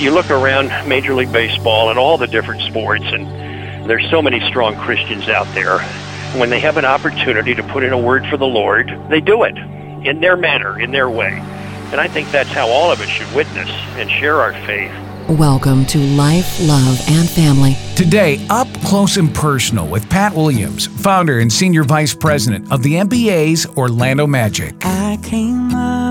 you look around Major League Baseball and all the different sports, and there's so many strong Christians out there. When they have an opportunity to put in a word for the Lord, they do it in their manner, in their way. And I think that's how all of us should witness and share our faith. Welcome to Life, Love, and Family. Today, up close and personal with Pat Williams, founder and senior vice president of the NBA's Orlando Magic. I came up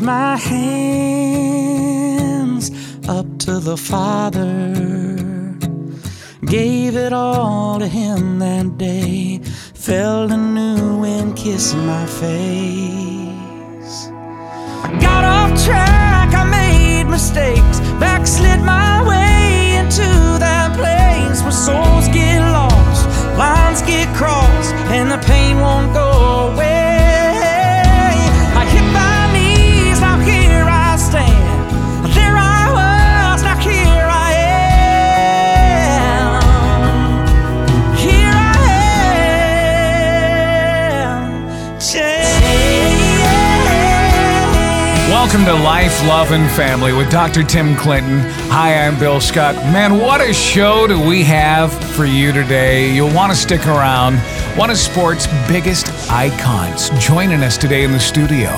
my hands up to the Father, gave it all to Him that day, felt a new wind kiss my face. Got off track, I made mistakes, backslid my way to Life, Love, and Family with Dr. Tim Clinton. Hi, I'm Bill Scott. Man, what a show do we have for you today. You'll want to stick around. One of sports' biggest icons joining us today in the studio.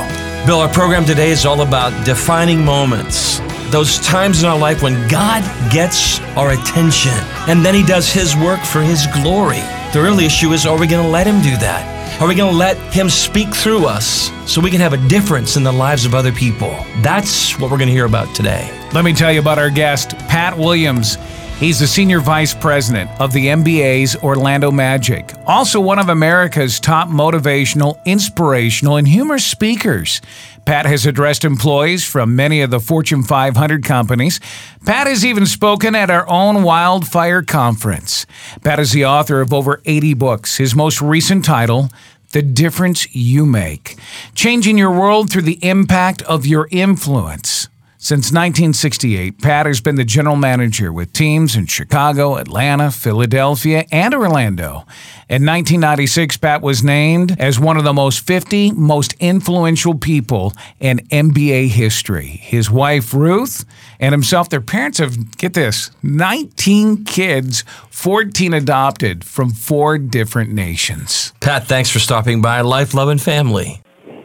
Bill, our program today is all about defining moments. Those times in our life when God gets our attention and then He does His work for His glory. The real issue is are we going to let Him do that? Are we going to let Him speak through us so we can have a difference in the lives of other people? That's what we're going to hear about today. Let me tell you about our guest, Pat Williams. He's the senior vice president of the NBA's Orlando Magic, also one of America's top motivational, inspirational, and humorous speakers. Pat has addressed employees from many of the Fortune 500 companies. Pat has even spoken at our own Wildfire Conference. Pat is the author of over 80 books. His most recent title, The Difference You Make Changing Your World Through the Impact of Your Influence. Since 1968, Pat has been the general manager with teams in Chicago, Atlanta, Philadelphia, and Orlando. In 1996, Pat was named as one of the most 50 most influential people in NBA history. His wife, Ruth, and himself, their parents have, get this, 19 kids, 14 adopted from four different nations. Pat, thanks for stopping by Life, Love, and Family.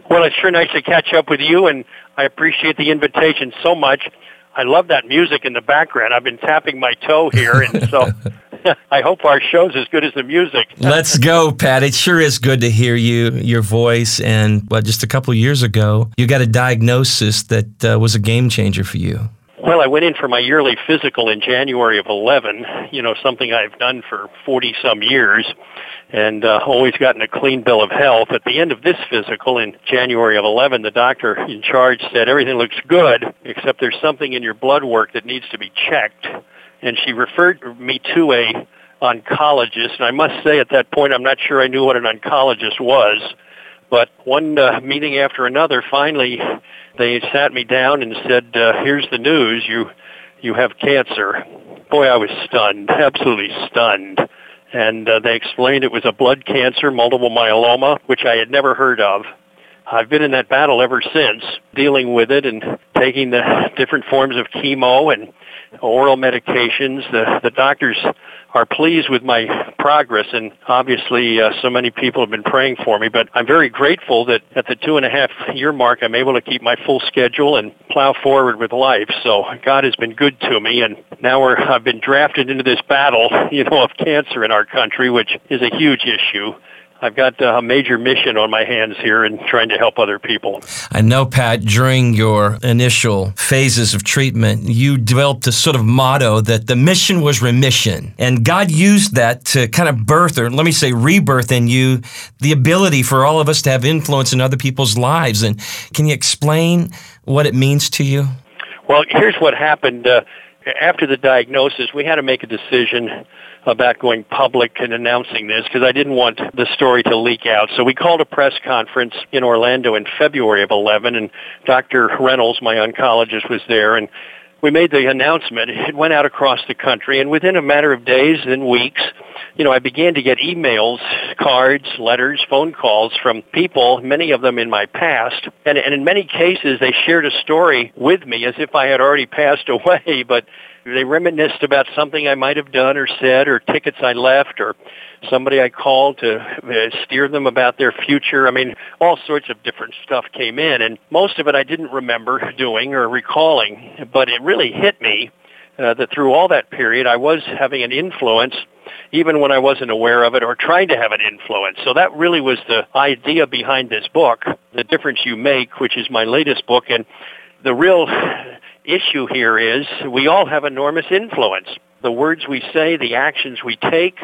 Well, it's sure nice to catch up with you, and I appreciate the invitation so much. I love that music in the background. I've been tapping my toe here, and so I hope our show's as good as the music. Let's go, Pat. It sure is good to hear you, your voice. And well, just a couple years ago, you got a diagnosis that uh, was a game changer for you. Well, I went in for my yearly physical in January of 11, you know, something I've done for 40 some years and uh, always gotten a clean bill of health. At the end of this physical in January of 11, the doctor in charge said everything looks good except there's something in your blood work that needs to be checked. And she referred me to a oncologist, and I must say at that point I'm not sure I knew what an oncologist was. But one uh, meeting after another, finally, they sat me down and said, uh, "Here's the news: you you have cancer." Boy, I was stunned, absolutely stunned. And uh, they explained it was a blood cancer, multiple myeloma, which I had never heard of. I've been in that battle ever since, dealing with it and taking the different forms of chemo and oral medications. The, the doctors are pleased with my progress, and obviously, uh, so many people have been praying for me. But I'm very grateful that at the two and a half year mark, I'm able to keep my full schedule and plow forward with life. So God has been good to me, and now we're, I've been drafted into this battle, you know, of cancer in our country, which is a huge issue. I've got a major mission on my hands here and trying to help other people. I know, Pat, during your initial phases of treatment, you developed a sort of motto that the mission was remission. And God used that to kind of birth, or let me say, rebirth in you the ability for all of us to have influence in other people's lives. And can you explain what it means to you? Well, here's what happened. Uh, after the diagnosis, we had to make a decision about going public and announcing this because I didn't want the story to leak out. So we called a press conference in Orlando in February of 11 and Dr. Reynolds, my oncologist, was there and we made the announcement. It went out across the country, and within a matter of days and weeks, you know, I began to get emails, cards, letters, phone calls from people, many of them in my past, and, and in many cases, they shared a story with me as if I had already passed away, but they reminisced about something I might have done or said or tickets I left or somebody I called to uh, steer them about their future. I mean, all sorts of different stuff came in and most of it I didn't remember doing or recalling, but it really hit me uh, that through all that period I was having an influence even when I wasn't aware of it or trying to have an influence. So that really was the idea behind this book, The Difference You Make, which is my latest book. And the real issue here is we all have enormous influence. The words we say, the actions we take,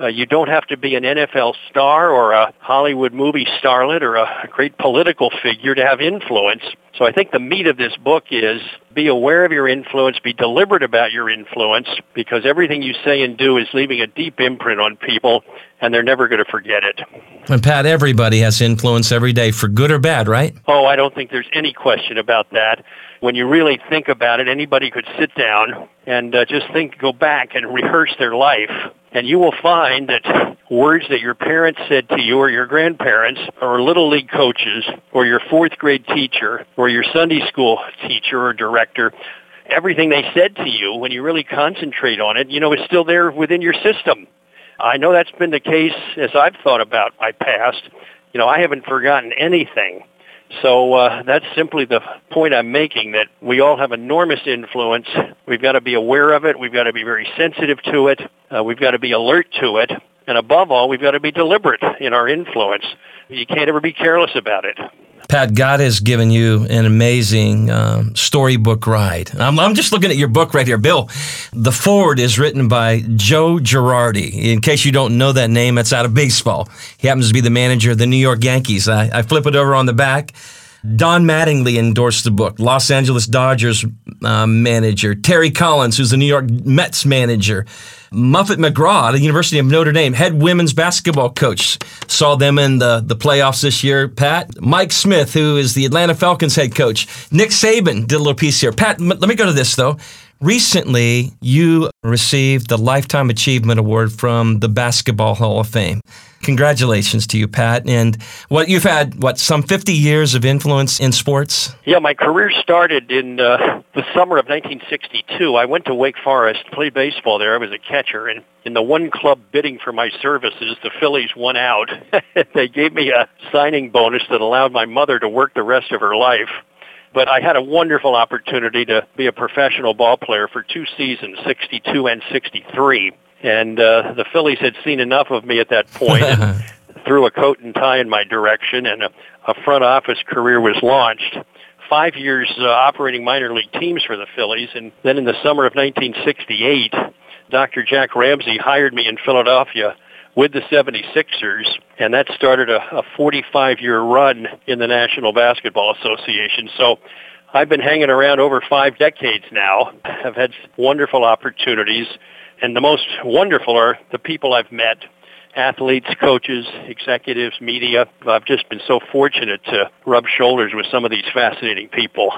uh, you don't have to be an NFL star or a Hollywood movie starlet or a great political figure to have influence. So I think the meat of this book is be aware of your influence, be deliberate about your influence, because everything you say and do is leaving a deep imprint on people, and they're never going to forget it. And Pat, everybody has influence every day, for good or bad, right? Oh, I don't think there's any question about that. When you really think about it, anybody could sit down and uh, just think, go back and rehearse their life and you will find that words that your parents said to you or your grandparents or little league coaches or your fourth grade teacher or your Sunday school teacher or director, everything they said to you, when you really concentrate on it, you know, is still there within your system. I know that's been the case as I've thought about my past. You know, I haven't forgotten anything. So uh, that's simply the point I'm making that we all have enormous influence. We've got to be aware of it. We've got to be very sensitive to it. Uh, we've got to be alert to it. And above all, we've got to be deliberate in our influence. You can't ever be careless about it. Pat, God has given you an amazing um, storybook ride. I'm, I'm, just looking at your book right here, Bill. The forward is written by Joe Girardi. In case you don't know that name, that's out of baseball. He happens to be the manager of the New York Yankees. I, I flip it over on the back. Don Mattingly endorsed the book. Los Angeles Dodgers uh, manager. Terry Collins, who's the New York Mets manager. Muffet McGraw, the University of Notre Dame, head women's basketball coach, saw them in the, the playoffs this year. Pat, Mike Smith, who is the Atlanta Falcons head coach, Nick Saban did a little piece here. Pat, let me go to this though. Recently, you received the Lifetime Achievement Award from the Basketball Hall of Fame. Congratulations to you, Pat. And what you've had, what, some 50 years of influence in sports? Yeah, my career started in uh, the summer of 1962. I went to Wake Forest, played baseball there. I was a catcher. And in the one club bidding for my services, the Phillies won out. they gave me a signing bonus that allowed my mother to work the rest of her life. But I had a wonderful opportunity to be a professional ball player for two seasons, 62 and 63. And uh, the Phillies had seen enough of me at that point and threw a coat and tie in my direction, and a, a front office career was launched. Five years uh, operating minor league teams for the Phillies, and then in the summer of 1968, Dr. Jack Ramsay hired me in Philadelphia with the 76ers, and that started a, a 45-year run in the National Basketball Association. So I've been hanging around over five decades now. I've had wonderful opportunities, and the most wonderful are the people I've met athletes, coaches, executives, media. I've just been so fortunate to rub shoulders with some of these fascinating people.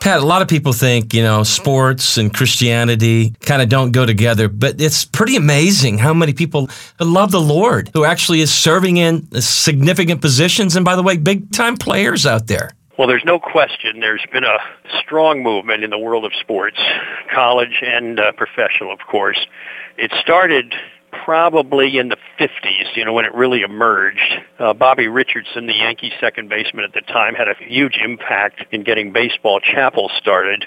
Pat, a lot of people think, you know, sports and Christianity kind of don't go together, but it's pretty amazing how many people love the Lord who actually is serving in significant positions and, by the way, big time players out there. Well, there's no question there's been a strong movement in the world of sports, college and uh, professional, of course. It started probably in the 50s, you know, when it really emerged. Uh, Bobby Richardson, the Yankee second baseman at the time, had a huge impact in getting baseball chapel started.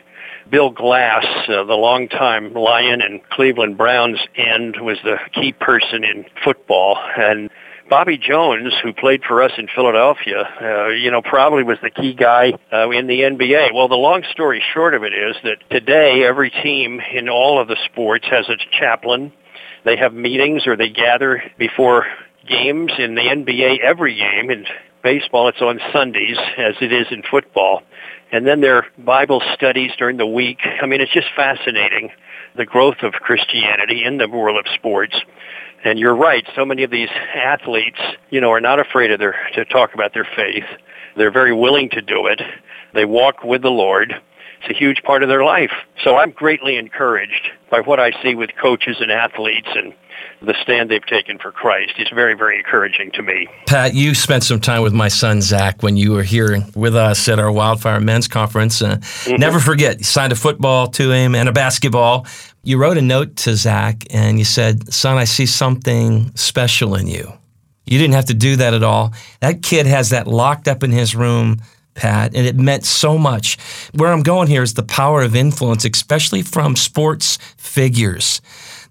Bill Glass, uh, the longtime Lion and Cleveland Browns end, was the key person in football. And Bobby Jones, who played for us in Philadelphia, uh, you know, probably was the key guy uh, in the NBA. Well, the long story short of it is that today every team in all of the sports has a chaplain they have meetings or they gather before games in the NBA every game. In baseball, it's on Sundays, as it is in football. And then there are Bible studies during the week. I mean, it's just fascinating, the growth of Christianity in the world of sports. And you're right, so many of these athletes, you know, are not afraid of their, to talk about their faith. They're very willing to do it. They walk with the Lord. It's a huge part of their life. So I'm greatly encouraged by what I see with coaches and athletes and the stand they've taken for Christ. It's very, very encouraging to me. Pat, you spent some time with my son Zach when you were here with us at our Wildfire Men's Conference. Uh, mm-hmm. Never forget, you signed a football to him and a basketball. You wrote a note to Zach and you said, Son, I see something special in you. You didn't have to do that at all. That kid has that locked up in his room. Pat, and it meant so much. Where I'm going here is the power of influence, especially from sports figures.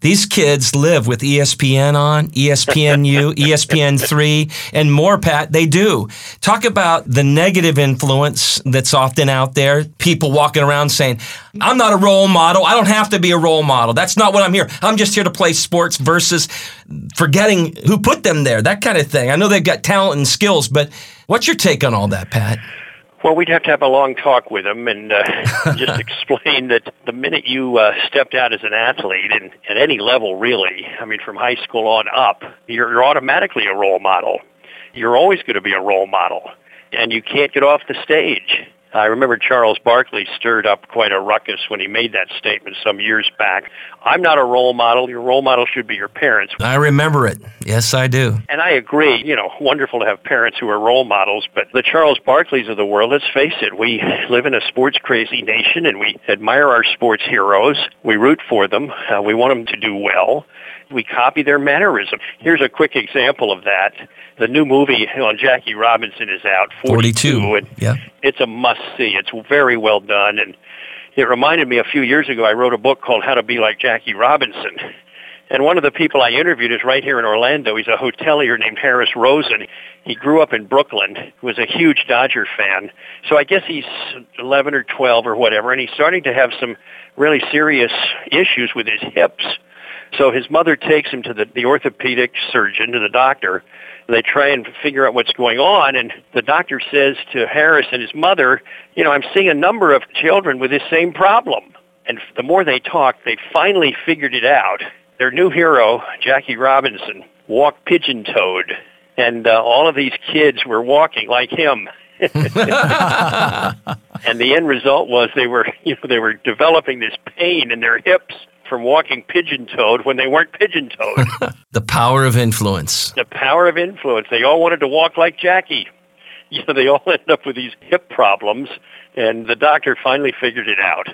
These kids live with ESPN on, ESPNU, ESPN3, and more, Pat. They do. Talk about the negative influence that's often out there. People walking around saying, I'm not a role model. I don't have to be a role model. That's not what I'm here. I'm just here to play sports versus forgetting who put them there, that kind of thing. I know they've got talent and skills, but what's your take on all that, Pat? Well, we'd have to have a long talk with him and uh, just explain that the minute you uh, stepped out as an athlete, and at any level really, I mean, from high school on up, you're, you're automatically a role model. You're always going to be a role model, and you can't get off the stage. I remember Charles Barkley stirred up quite a ruckus when he made that statement some years back. I'm not a role model. Your role model should be your parents. I remember it. Yes, I do. And I agree. You know, wonderful to have parents who are role models, but the Charles Barkleys of the world, let's face it, we live in a sports crazy nation and we admire our sports heroes. We root for them. Uh, we want them to do well we copy their mannerism. Here's a quick example of that. The new movie on Jackie Robinson is out, 42. 42. And yeah. It's a must see. It's very well done. And it reminded me a few years ago, I wrote a book called How to Be Like Jackie Robinson. And one of the people I interviewed is right here in Orlando. He's a hotelier named Harris Rosen. He grew up in Brooklyn, was a huge Dodger fan. So I guess he's 11 or 12 or whatever, and he's starting to have some really serious issues with his hips. So his mother takes him to the, the orthopedic surgeon, to the doctor. They try and figure out what's going on, and the doctor says to Harris and his mother, you know, I'm seeing a number of children with this same problem. And the more they talked, they finally figured it out. Their new hero, Jackie Robinson, walked pigeon-toed, and uh, all of these kids were walking like him. and the end result was they were, you know, they were developing this pain in their hips from walking pigeon-toed when they weren't pigeon-toed. the power of influence. The power of influence. They all wanted to walk like Jackie. You know, they all ended up with these hip problems, and the doctor finally figured it out.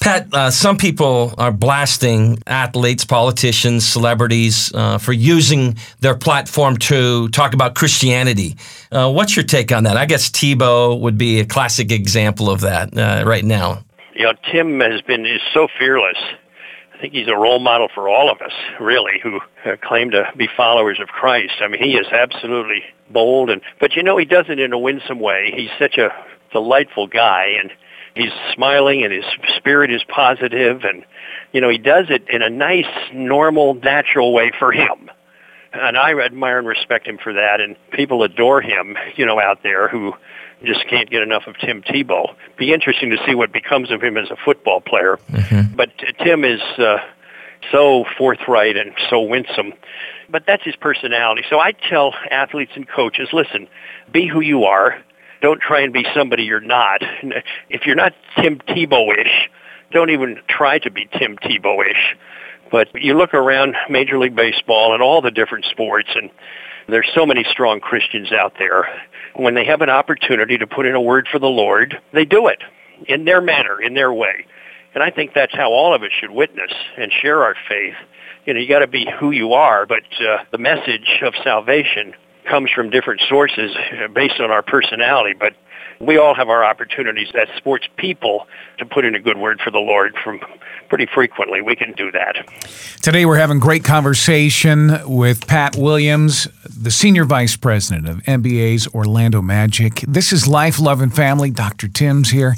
Pat, uh, some people are blasting athletes, politicians, celebrities uh, for using their platform to talk about Christianity. Uh, what's your take on that? I guess Tebow would be a classic example of that uh, right now. You know, Tim has been is so fearless I think he's a role model for all of us, really, who uh, claim to be followers of Christ. I mean, he is absolutely bold, and but you know, he does it in a winsome way. He's such a delightful guy, and he's smiling, and his spirit is positive, and you know, he does it in a nice, normal, natural way for him. And I admire and respect him for that, and people adore him, you know, out there who just can't get enough of Tim Tebow. Be interesting to see what becomes of him as a football player. Mm-hmm. But Tim is uh, so forthright and so winsome. But that's his personality. So I tell athletes and coaches, listen, be who you are. Don't try and be somebody you're not. If you're not Tim Tebow-ish, don't even try to be Tim Tebow-ish. But you look around Major League Baseball and all the different sports, and there's so many strong Christians out there when they have an opportunity to put in a word for the Lord, they do it in their manner, in their way. And I think that's how all of us should witness and share our faith. You know, you got to be who you are, but uh, the message of salvation comes from different sources based on our personality. But we all have our opportunities as sports people to put in a good word for the Lord from pretty frequently. We can do that. Today we're having great conversation with Pat Williams, the Senior Vice President of NBA's Orlando Magic. This is Life, Love, and Family. Dr. Tim's here.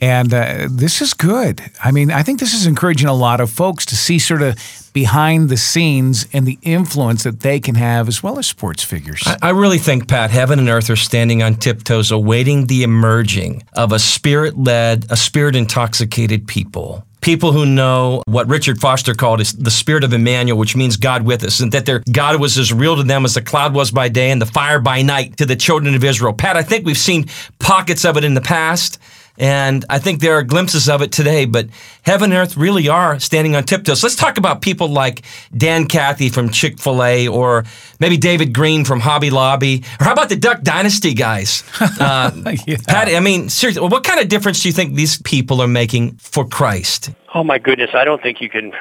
And uh, this is good. I mean, I think this is encouraging a lot of folks to see sort of behind the scenes and the influence that they can have as well as sports figures. I, I really think, Pat, heaven and earth are standing on tiptoes awaiting the emerging of a spirit led, a spirit intoxicated people people who know what Richard Foster called is the spirit of Emmanuel, which means God with us, and that their God was as real to them as the cloud was by day and the fire by night to the children of Israel. Pat, I think we've seen pockets of it in the past. And I think there are glimpses of it today, but heaven and earth really are standing on tiptoes. Let's talk about people like Dan Cathy from Chick fil A or maybe David Green from Hobby Lobby. Or how about the Duck Dynasty guys? Uh, yeah. Patty, I mean, seriously, what kind of difference do you think these people are making for Christ? Oh, my goodness. I don't think you can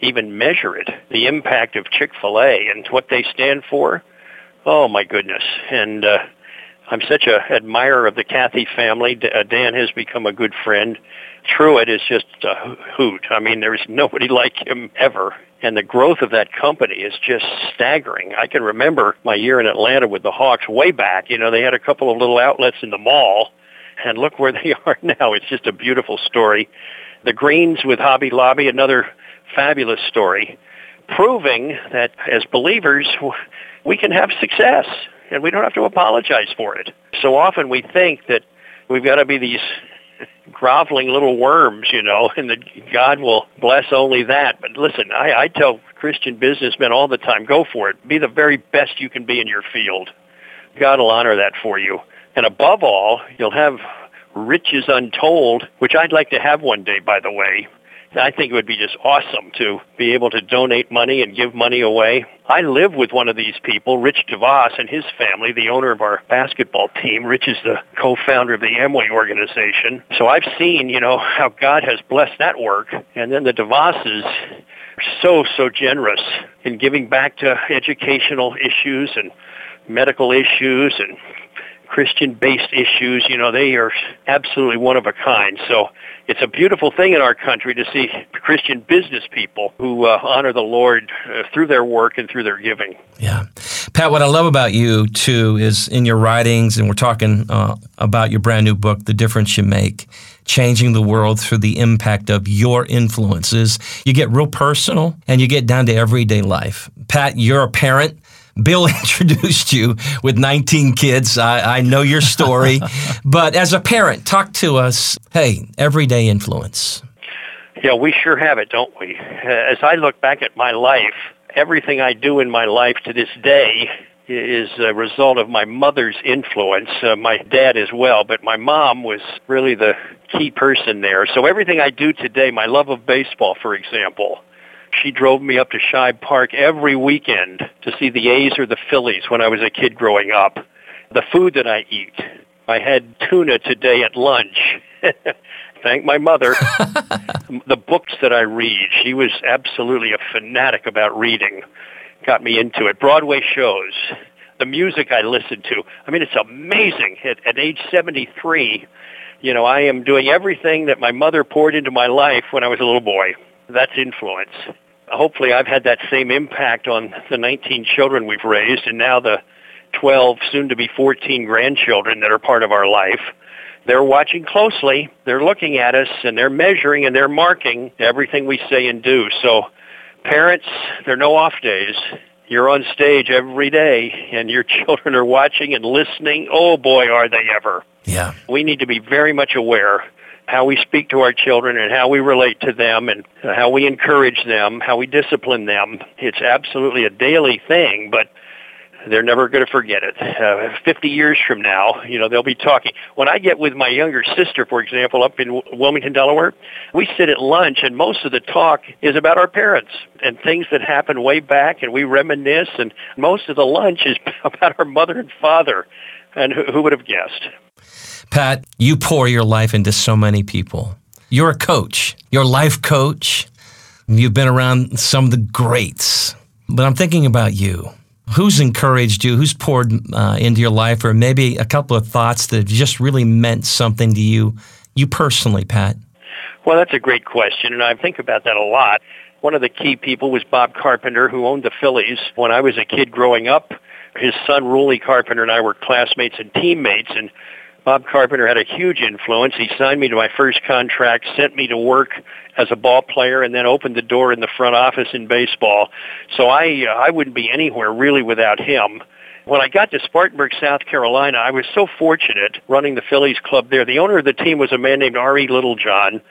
even measure it. The impact of Chick fil A and what they stand for. Oh, my goodness. And, uh, I'm such a admirer of the Cathy family. Uh, Dan has become a good friend. Truett is just a hoot. I mean, there's nobody like him ever. And the growth of that company is just staggering. I can remember my year in Atlanta with the Hawks way back. You know, they had a couple of little outlets in the mall, and look where they are now. It's just a beautiful story. The Greens with Hobby Lobby, another fabulous story, proving that as believers, we can have success and we don't have to apologize for it. So often we think that we've got to be these groveling little worms, you know, and that God will bless only that. But listen, I, I tell Christian businessmen all the time, go for it. Be the very best you can be in your field. God will honor that for you. And above all, you'll have riches untold, which I'd like to have one day, by the way. I think it would be just awesome to be able to donate money and give money away. I live with one of these people, Rich DeVos and his family, the owner of our basketball team. Rich is the co-founder of the Amway organization. So I've seen, you know, how God has blessed that work. And then the DeVosses are so, so generous in giving back to educational issues and medical issues and Christian-based issues. You know, they are absolutely one of a kind. So it's a beautiful thing in our country to see Christian business people who uh, honor the Lord uh, through their work and through their giving. Yeah. Pat, what I love about you, too, is in your writings, and we're talking uh, about your brand new book, The Difference You Make changing the world through the impact of your influences. You get real personal and you get down to everyday life. Pat, you're a parent. Bill introduced you with 19 kids. I, I know your story. but as a parent, talk to us. Hey, everyday influence. Yeah, we sure have it, don't we? As I look back at my life, everything I do in my life to this day is a result of my mother's influence, uh, my dad as well, but my mom was really the key person there. So everything I do today, my love of baseball, for example, she drove me up to Shibe Park every weekend to see the A's or the Phillies when I was a kid growing up. The food that I eat. I had tuna today at lunch. Thank my mother. the books that I read. She was absolutely a fanatic about reading. Got me into it. Broadway shows. The music I listened to. I mean, it's amazing. At, at age 73, you know, I am doing everything that my mother poured into my life when I was a little boy. That's influence hopefully I've had that same impact on the 19 children we've raised and now the 12, soon to be 14 grandchildren that are part of our life. They're watching closely. They're looking at us and they're measuring and they're marking everything we say and do. So parents, there are no off days. You're on stage every day and your children are watching and listening. Oh boy, are they ever. Yeah. We need to be very much aware how we speak to our children and how we relate to them and how we encourage them, how we discipline them. It's absolutely a daily thing, but they're never going to forget it. Uh, 50 years from now, you know, they'll be talking. When I get with my younger sister, for example, up in Wilmington, Delaware, we sit at lunch and most of the talk is about our parents and things that happened way back and we reminisce and most of the lunch is about our mother and father. And who, who would have guessed? Pat, you pour your life into so many people. You're a coach, you're a life coach. You've been around some of the greats. But I'm thinking about you. Who's encouraged you? Who's poured uh, into your life? Or maybe a couple of thoughts that just really meant something to you, you personally, Pat? Well, that's a great question, and I think about that a lot. One of the key people was Bob Carpenter, who owned the Phillies. When I was a kid growing up, his son, Ruly Carpenter, and I were classmates and teammates, and Bob Carpenter had a huge influence. He signed me to my first contract, sent me to work as a ball player, and then opened the door in the front office in baseball. So I uh, I wouldn't be anywhere really without him. When I got to Spartanburg, South Carolina, I was so fortunate running the Phillies club there. The owner of the team was a man named R.E. Littlejohn,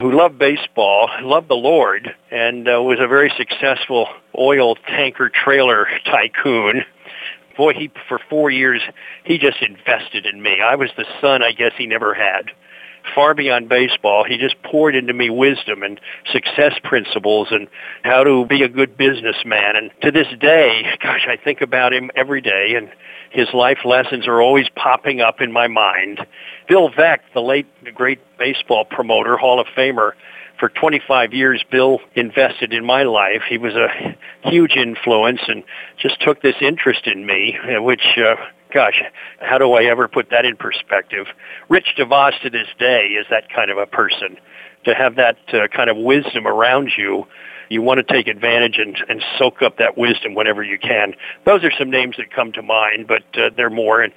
who loved baseball, loved the Lord, and uh, was a very successful oil tanker trailer tycoon boy, he for four years he just invested in me. I was the son I guess he never had. far beyond baseball. He just poured into me wisdom and success principles and how to be a good businessman. And to this day, gosh, I think about him every day and his life lessons are always popping up in my mind. Bill Veeck, the late great baseball promoter, Hall of Famer, for 25 years, Bill invested in my life. He was a huge influence and just took this interest in me, which uh, gosh, how do I ever put that in perspective? Rich DeVos to this day is that kind of a person. To have that uh, kind of wisdom around you, you want to take advantage and, and soak up that wisdom whenever you can. Those are some names that come to mind, but uh, there are more. And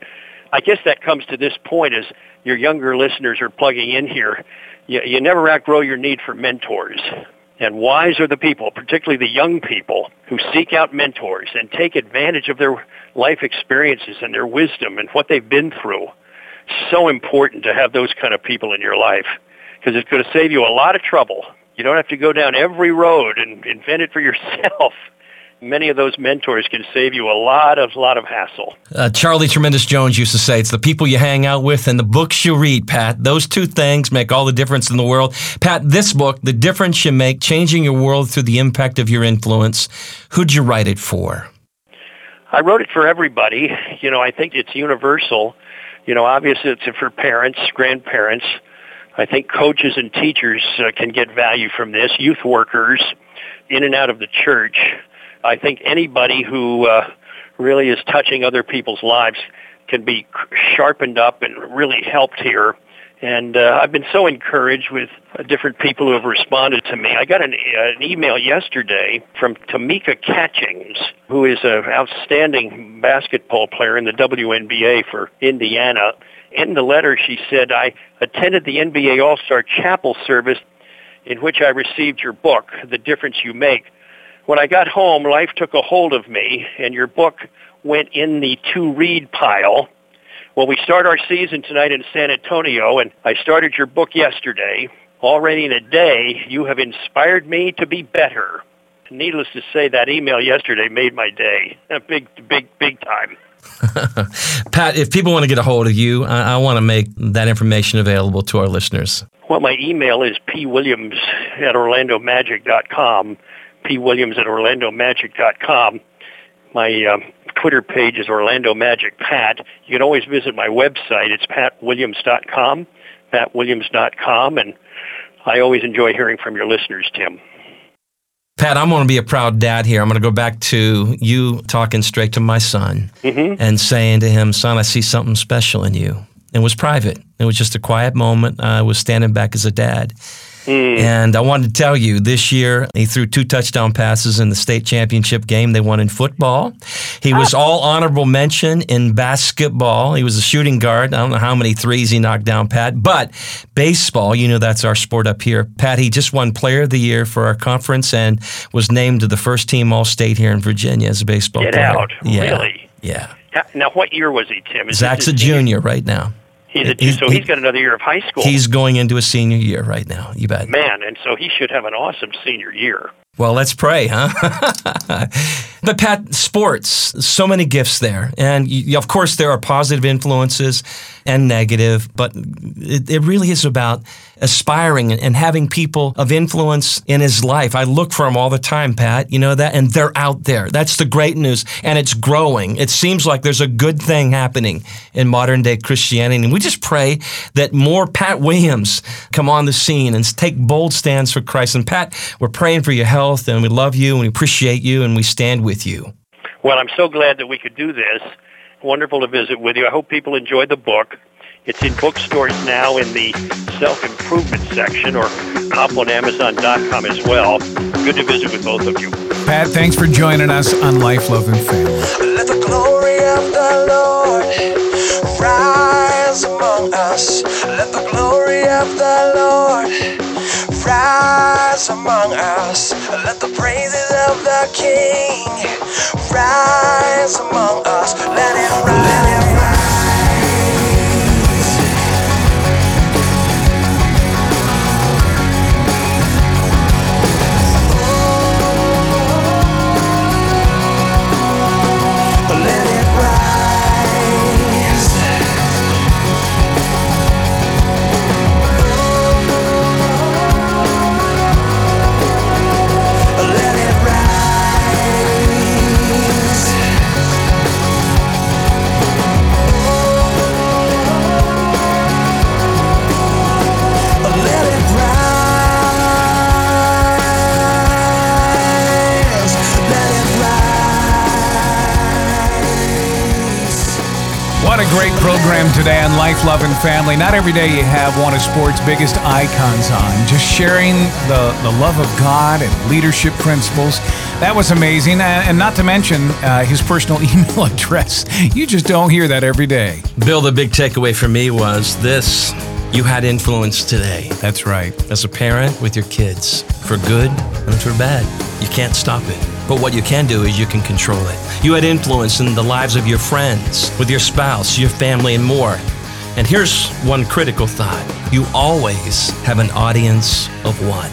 I guess that comes to this point as your younger listeners are plugging in here. You, you never outgrow your need for mentors. And wise are the people, particularly the young people, who seek out mentors and take advantage of their life experiences and their wisdom and what they've been through. So important to have those kind of people in your life because it's going to save you a lot of trouble. You don't have to go down every road and invent it for yourself many of those mentors can save you a lot of lot of hassle. Uh, Charlie Tremendous Jones used to say, "It's the people you hang out with and the books you read." Pat, those two things make all the difference in the world. Pat, this book, "The Difference You Make: Changing Your World Through the Impact of Your Influence," who'd you write it for? I wrote it for everybody. You know, I think it's universal. You know, obviously it's for parents, grandparents. I think coaches and teachers uh, can get value from this. Youth workers, in and out of the church I think anybody who uh, really is touching other people's lives can be sharpened up and really helped here. And uh, I've been so encouraged with uh, different people who have responded to me. I got an, uh, an email yesterday from Tamika Catchings, who is an outstanding basketball player in the WNBA for Indiana. In the letter, she said, I attended the NBA All-Star Chapel service in which I received your book, The Difference You Make. When I got home, life took a hold of me, and your book went in the to-read pile. Well, we start our season tonight in San Antonio, and I started your book yesterday. Already in a day, you have inspired me to be better. Needless to say, that email yesterday made my day. Big, big, big time. Pat, if people want to get a hold of you, I, I want to make that information available to our listeners. Well, my email is pwilliams at orlandomagic.com pwilliams at orlandomagic.com. My um, Twitter page is Orlando Magic Pat. You can always visit my website. It's patwilliams.com, patwilliams.com, and I always enjoy hearing from your listeners, Tim. Pat, I'm going to be a proud dad here. I'm going to go back to you talking straight to my son mm-hmm. and saying to him, Son, I see something special in you. It was private. It was just a quiet moment. I was standing back as a dad. Mm. And I wanted to tell you this year, he threw two touchdown passes in the state championship game. They won in football. He was ah. all honorable mention in basketball. He was a shooting guard. I don't know how many threes he knocked down, Pat. But baseball, you know, that's our sport up here. Pat, he just won player of the year for our conference and was named to the first team All State here in Virginia as a baseball Get player. out. Yeah. Really? Yeah. Now, what year was he, Tim? Is Zach's a junior right now. He's a, he's, so he's got another year of high school. He's going into a senior year right now. You bet. Man, and so he should have an awesome senior year. Well, let's pray, huh? but Pat, sports, so many gifts there. And you, of course, there are positive influences and negative, but it, it really is about aspiring and having people of influence in his life. I look for them all the time, Pat. You know that? And they're out there. That's the great news. And it's growing. It seems like there's a good thing happening in modern day Christianity. And we just pray that more Pat Williams come on the scene and take bold stands for Christ. And Pat, we're praying for your health and we love you and we appreciate you and we stand with you. Well, I'm so glad that we could do this. Wonderful to visit with you. I hope people enjoyed the book. It's in bookstores now in the self-improvement section or hop on Amazon.com as well. Good to visit with both of you. Pat, thanks for joining us on Life, Love, and Family. Let the glory of the Lord rise among us. Let the glory of the Lord rise among us. Let the praises of the King rise among us. Let it rise. Let it rise. Today on Life, Love, and Family. Not every day you have one of sports' biggest icons on, just sharing the, the love of God and leadership principles. That was amazing. And not to mention uh, his personal email address. You just don't hear that every day. Bill, the big takeaway for me was this you had influence today. That's right. As a parent with your kids, for good and for bad. You can't stop it. But what you can do is you can control it. You had influence in the lives of your friends, with your spouse, your family, and more. And here's one critical thought you always have an audience of one.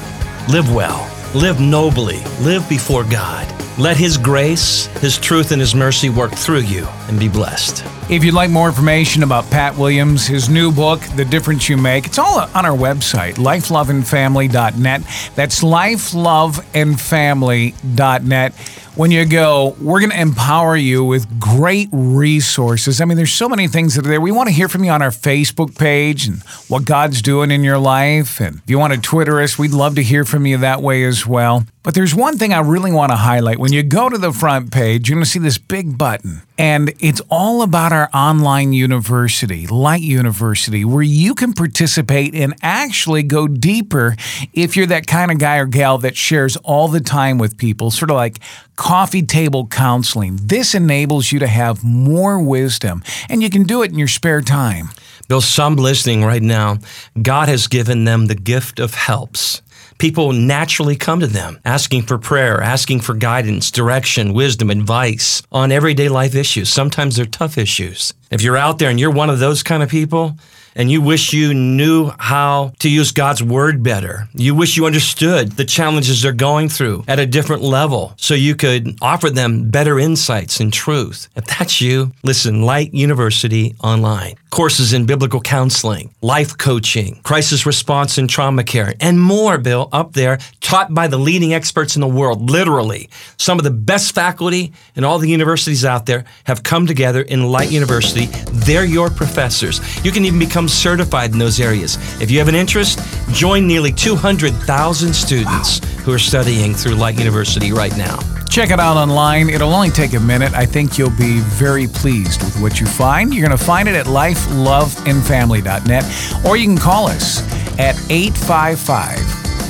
Live well, live nobly, live before God. Let His grace, His truth, and His mercy work through you and be blessed. If you'd like more information about Pat Williams, his new book, The Difference You Make, it's all on our website, lifeloveandfamily.net. That's lifeloveandfamily.net. When you go, we're going to empower you with great resources. I mean, there's so many things that are there. We want to hear from you on our Facebook page and what God's doing in your life. And if you want to Twitter us, we'd love to hear from you that way as well. But there's one thing I really want to highlight. When you go to the front page, you're going to see this big button, and it's all about our online university, Light University, where you can participate and actually go deeper if you're that kind of guy or gal that shares all the time with people, sort of like coffee table counseling. This enables you to have more wisdom, and you can do it in your spare time. Bill, some listening right now, God has given them the gift of helps people naturally come to them asking for prayer, asking for guidance, direction, wisdom, advice on everyday life issues. Sometimes they're tough issues. If you're out there and you're one of those kind of people, and you wish you knew how to use God's word better. You wish you understood the challenges they're going through at a different level so you could offer them better insights and truth. If that's you, listen, Light University Online courses in biblical counseling, life coaching, crisis response and trauma care, and more, Bill, up there, taught by the leading experts in the world. Literally, some of the best faculty in all the universities out there have come together in Light University. They're your professors. You can even become certified in those areas. If you have an interest, join nearly 200,000 students wow. who are studying through Light University right now. Check it out online. It'll only take a minute. I think you'll be very pleased with what you find. You're going to find it at lifeloveandfamily.net, or you can call us at 855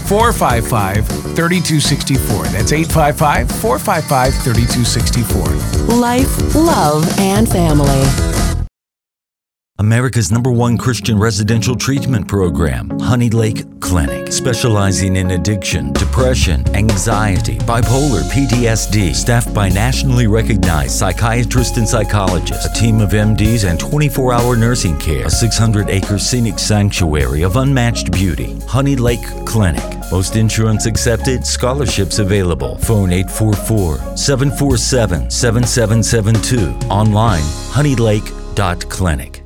455 3264. That's 855 455 3264. Life, love, and family. America's number one Christian residential treatment program, Honey Lake Clinic, specializing in addiction, depression, anxiety, bipolar, PTSD, staffed by nationally recognized psychiatrists and psychologists, a team of MDs, and 24 hour nursing care, a 600 acre scenic sanctuary of unmatched beauty. Honey Lake Clinic. Most insurance accepted, scholarships available. Phone 844 747 7772. Online, honeylake.clinic.